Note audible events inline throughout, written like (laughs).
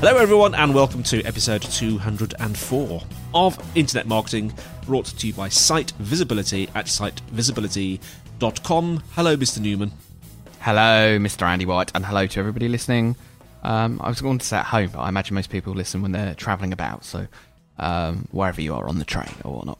Hello, everyone, and welcome to episode 204 of Internet Marketing, brought to you by Site Visibility at sitevisibility.com. Hello, Mr. Newman. Hello, Mr. Andy White, and hello to everybody listening. Um, I was going to say at home, but I imagine most people listen when they're travelling about, so um, wherever you are on the train or whatnot.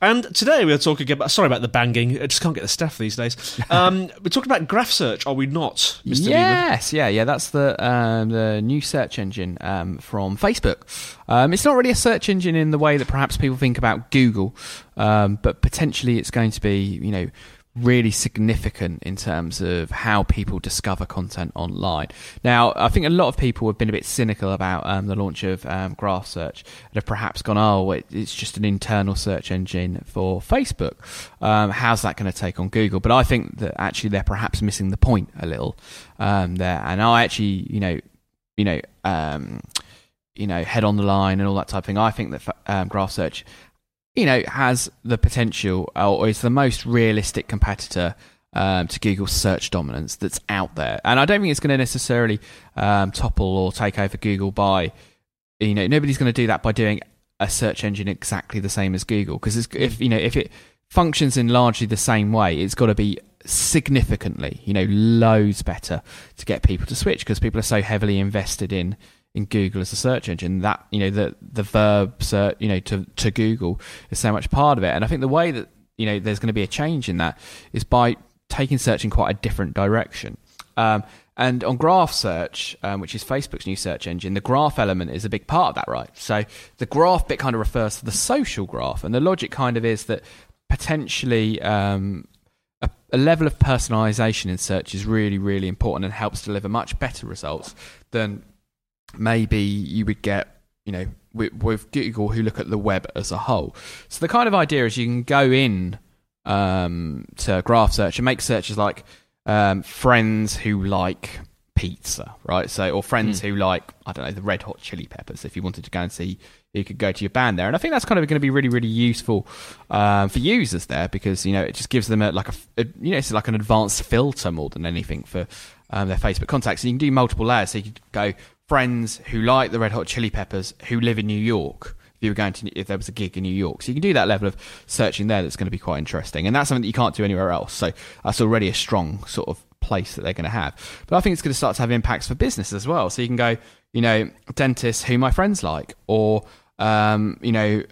And today we are talking about. Sorry about the banging. I just can't get the staff these days. (laughs) Um, we're talking about graph search, are we not, Mr. Newman? Yes, yeah, yeah. That's the um, the new search engine um, from Facebook. Um, it's not really a search engine in the way that perhaps people think about Google, um, but potentially it's going to be, you know, really significant in terms of how people discover content online. Now, I think a lot of people have been a bit cynical about um, the launch of um, Graph Search and have perhaps gone, oh, it, it's just an internal search engine for Facebook. Um, how's that going to take on Google? But I think that actually they're perhaps missing the point a little um, there. And I actually, you know, you know, um, you know, head on the line and all that type of thing. I think that um, Graph Search you know, has the potential or is the most realistic competitor um, to Google's search dominance that's out there. And I don't think it's going to necessarily um, topple or take over Google by, you know, nobody's going to do that by doing a search engine exactly the same as Google. Because if, you know, if it functions in largely the same way, it's got to be significantly, you know, loads better to get people to switch because people are so heavily invested in in Google as a search engine. That you know the the verb search, you know to to Google is so much part of it. And I think the way that you know there's going to be a change in that is by taking search in quite a different direction. Um, and on Graph Search, um, which is Facebook's new search engine, the graph element is a big part of that, right? So the graph bit kind of refers to the social graph, and the logic kind of is that potentially um, a, a, level of personalization in search is really, really important and helps deliver much better results than maybe you would get, you know, with, with, Google who look at the web as a whole. So the kind of idea is you can go in um, to Graph Search and make searches like um, friends who like pizza, right? So or friends mm. who like I don't know the Red Hot Chili Peppers. If you wanted to go and see, you could go to your band there, and I think that's kind of going to be really really useful um, for users there because you know it just gives them a, like a, a you know it's like an advanced filter more than anything for um, their Facebook contacts. And you can do multiple layers, so you could go friends who like the Red Hot Chili Peppers who live in New York. If you were going to, if there was a gig in New York, so you can do that level of searching there. That's going to be quite interesting, and that's something that you can't do anywhere else. So that's already a strong sort of place that they're going to have. But I think it's going to start to have impacts for business as well. So you can go, you know, dentists who my friends like, or um, you know,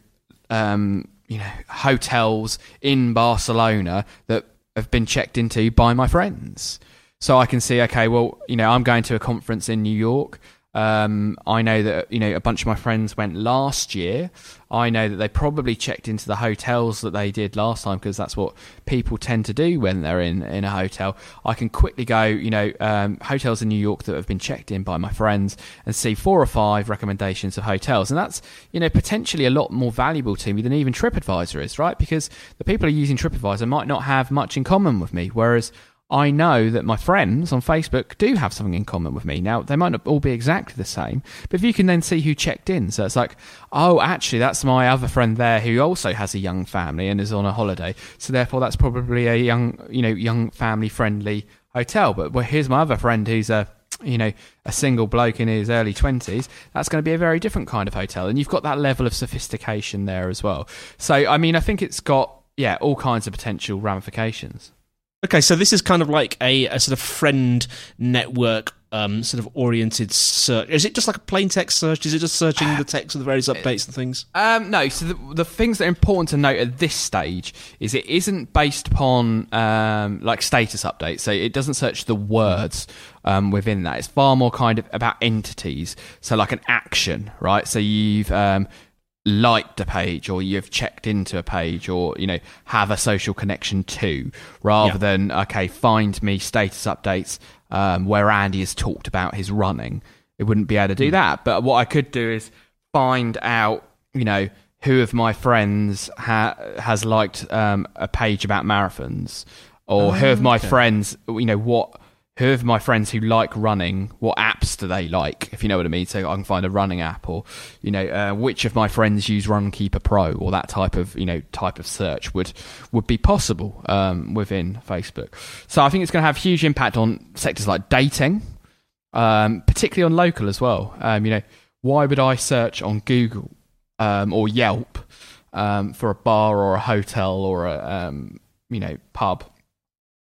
um, you know, hotels in Barcelona that have been checked into by my friends. So I can see, okay, well, you know, I'm going to a conference in New York. Um, I know that you know a bunch of my friends went last year. I know that they probably checked into the hotels that they did last time because that's what people tend to do when they're in in a hotel. I can quickly go, you know, um, hotels in New York that have been checked in by my friends and see four or five recommendations of hotels, and that's you know potentially a lot more valuable to me than even TripAdvisor is, right? Because the people who are using TripAdvisor might not have much in common with me, whereas I know that my friends on Facebook do have something in common with me. Now, they might not all be exactly the same, but if you can then see who checked in, so it's like, oh, actually, that's my other friend there who also has a young family and is on a holiday. So therefore, that's probably a young, you know, young family friendly hotel. But well, here's my other friend who's a you know, a single bloke in his early 20s, that's going to be a very different kind of hotel. And you've got that level of sophistication there as well. So, I mean, I think it's got, yeah, all kinds of potential ramifications. Okay, so this is kind of like a, a sort of friend network um, sort of oriented search. Is it just like a plain text search? Is it just searching the text of the various updates and things? Um, no. So the, the things that are important to note at this stage is it isn't based upon um, like status updates. So it doesn't search the words um, within that. It's far more kind of about entities. So like an action, right? So you've um, liked a page or you've checked into a page or you know have a social connection to rather Yeah. than okay find me status updates um, where andy has talked about his running. It wouldn't be able to do that. But what i could do is find out you know who of my friends ha- has liked um, a page about marathons or who of my friends you know what who of my friends who like running, what apps do they like? If you know what I mean, so I can find a running app, or you know, uh, which of my friends use Runkeeper Pro, or that type of you know type of search would would be possible um, within Facebook. So I think it's going to have huge impact on sectors like dating, um, particularly on local as well. Um, you know, why would I search on Google um, or Yelp um, for a bar or a hotel or a um, you know pub?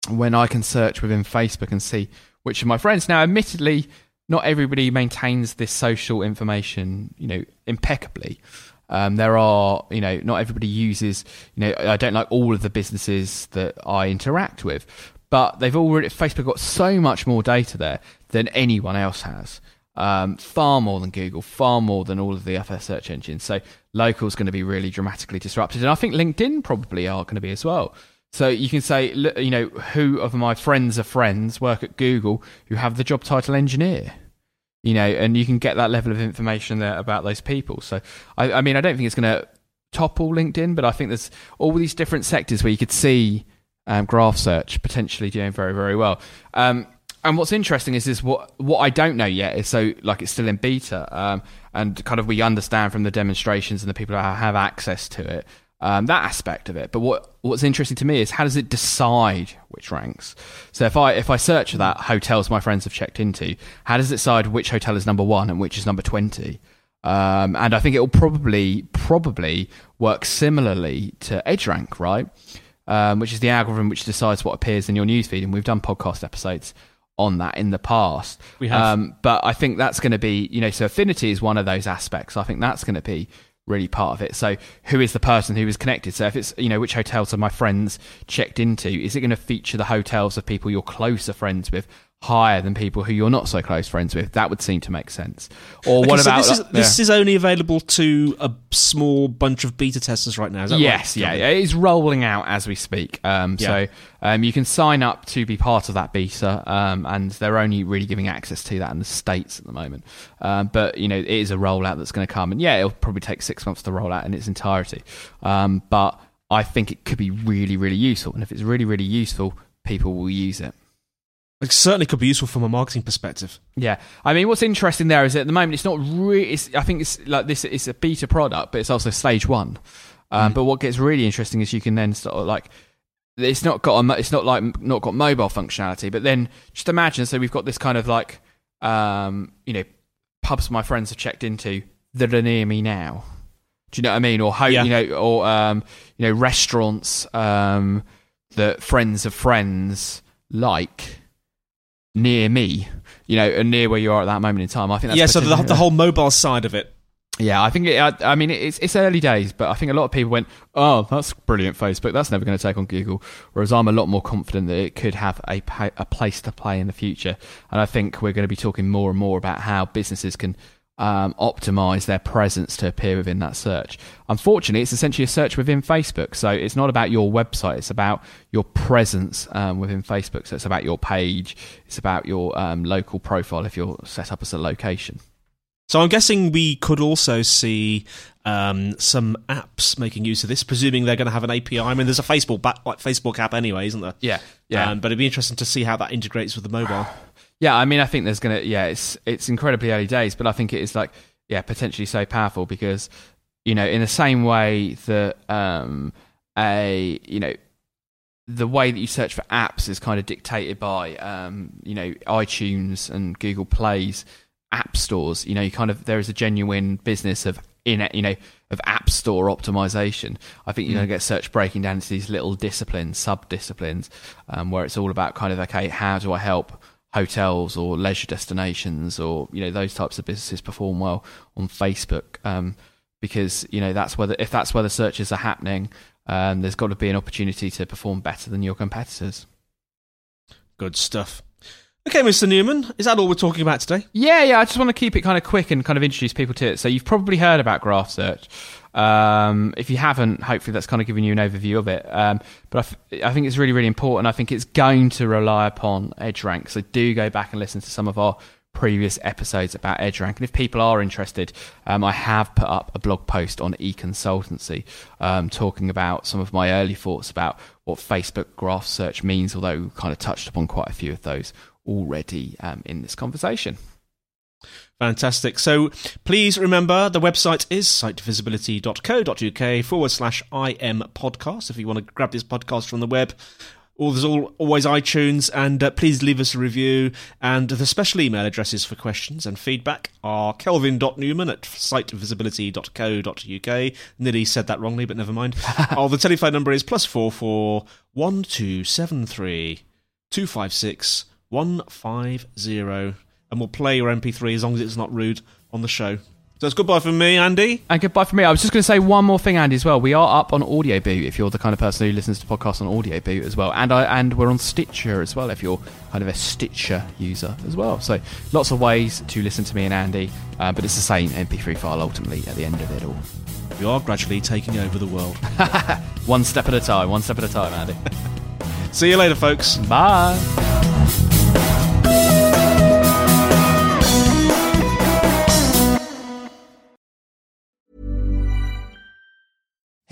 When I can search within Facebook and see which of my friends. Now, admittedly, not everybody maintains this social information, you know, impeccably. Um, there are, you know, not everybody uses, you know, I don't like all of the businesses that I interact with, but they've already, Facebook got so much more data there than anyone else has. Um, far more than Google, far more than all of the FS search engines. So local is going to be really dramatically disrupted. And I think LinkedIn probably are going to be as well. So you can say, you know, who of my friends of friends work at Google who have the job title engineer? You know, and you can get that level of information there about those people. So, I, I mean, I don't think it's going to topple LinkedIn, but I think there's all these different sectors where you could see um, graph search potentially doing very, very well. Um, and what's interesting is is what what I don't know yet is so like it's still in beta, um, and kind of we understand from the demonstrations and the people that have access to it um, that aspect of it. But what what's interesting to me is how does it decide which ranks? So if I if I search for that hotels my friends have checked into, how does it decide which hotel is number one and which is number twenty? Um, and I think it will probably probably work similarly to EdgeRank, right? Um, which is the algorithm which decides what appears in your newsfeed, and we've done podcast episodes on that in the past. We have. Um, but I think that's going to be, you know, so affinity is one of those aspects. I think that's going to be really part of it. So who is the person who is connected? So if it's, you know, which hotels are my friends checked into? Is it going to feature the hotels of people you're closer friends with? Higher than people who you're not so close friends with, that would seem to make sense. Or Okay, what so about this is yeah. this is only available to a small bunch of beta testers right now? Is that yes, right? yeah, yeah, it is rolling out as we speak. Um, Yeah. So um, you can sign up to be part of that beta, um, and they're only really giving access to that in the states at the moment. Um, but you know, it is a rollout that's going to come, and yeah, it'll probably take six months to roll out in its entirety. Um, but I think it could be really, really useful, and if it's really, really useful, people will use it. It certainly could be useful from a marketing perspective. Yeah, I mean, what's interesting there is that at the moment it's not really. It's, I think it's like this. It's a beta product, but it's also stage one. Um, But what gets really interesting is you can then sort of like. It's not got a, it's not like not got mobile functionality, but then just imagine. So we've got this kind of like, um, you know, pubs my friends have checked into that are near me now. Do you know what I mean? Or ho- Yeah. you know, or um, you know, restaurants um, that friends of friends like near me, you know, and near where you are at that moment in time. I think that's yeah, so the, the whole (laughs) mobile side of it. yeah, I think it, I, I mean it's it's early days, but I think a lot of people went, "Oh, that's brilliant, Facebook. That's never going to take on Google." Whereas I'm a lot more confident that it could have a a place to play in the future, and I think we're going to be talking more and more about how businesses can um, optimize their presence to appear within that search. Unfortunately, it's essentially a search within Facebook, so it's not about your website; it's about your presence um, within Facebook. So it's about your page, it's about your um, local profile if you're set up as a location. So I'm guessing we could also see um, some apps making use of this, presuming they're going to have an API. I mean, there's a Facebook ba- like Facebook app anyway, isn't there? Yeah, yeah. Um, but it'd be interesting to see how that integrates with the mobile. Yeah, I mean, I think there's gonna. Yeah, it's it's incredibly early days, but I think it is like yeah, potentially so powerful because you know, in the same way that um, a you know the way that you search for apps is kind of dictated by um, you know iTunes and Google Play's app stores. You know, you kind of there is a genuine business of in you know of app store optimization. I think you're going to get search breaking down into these little disciplines, sub disciplines, um, where it's all about kind of okay, how do I help hotels or leisure destinations or you know those types of businesses perform well on Facebook? Um, because you know that's where the, if that's where the searches are happening, um, there's got to be an opportunity to perform better than your competitors. Good stuff. Okay, Mr. Newman, is that all we're talking about today? Yeah, yeah. I just want to keep it kind of quick and kind of introduce people to it. So you've probably heard about Graph Search. Um, if you haven't, hopefully that's kind of given you an overview of it. Um, but I, f- I think it's really, really important. I think it's going to rely upon EdgeRank. So do go back and listen to some of our previous episodes about EdgeRank. And if people are interested, um, I have put up a blog post on Econsultancy um, talking about some of my early thoughts about what Facebook graph search means, although we kind of touched upon quite a few of those already um, in this conversation. Fantastic. So please remember the website is sitevisibility.co.uk forward slash IM podcast if you want to grab this podcast from the web. Or there's all, always iTunes, and uh, please leave us a review. And the special email addresses for questions and feedback are kelvin.newman at sitevisibility.co.uk. Nearly said that wrongly, but never mind. (laughs) oh, the telephone number is plus four four one two seven three two five six one five zero, and we'll play your MP3 as long as it's not rude on the show. So it's goodbye from me, Andy. And goodbye from me. I was just going to say one more thing, Andy, as well. We are up on Audioboo if you're the kind of person who listens to podcasts on Audioboo as well, and I and we're on Stitcher as well if you're kind of a Stitcher user as well. So lots of ways to listen to me and Andy, uh, but it's the same MP3 file ultimately at the end of it all. We are gradually taking over the world. (laughs) one step at a time. One step at a time, Andy. (laughs) See you later, folks. Bye.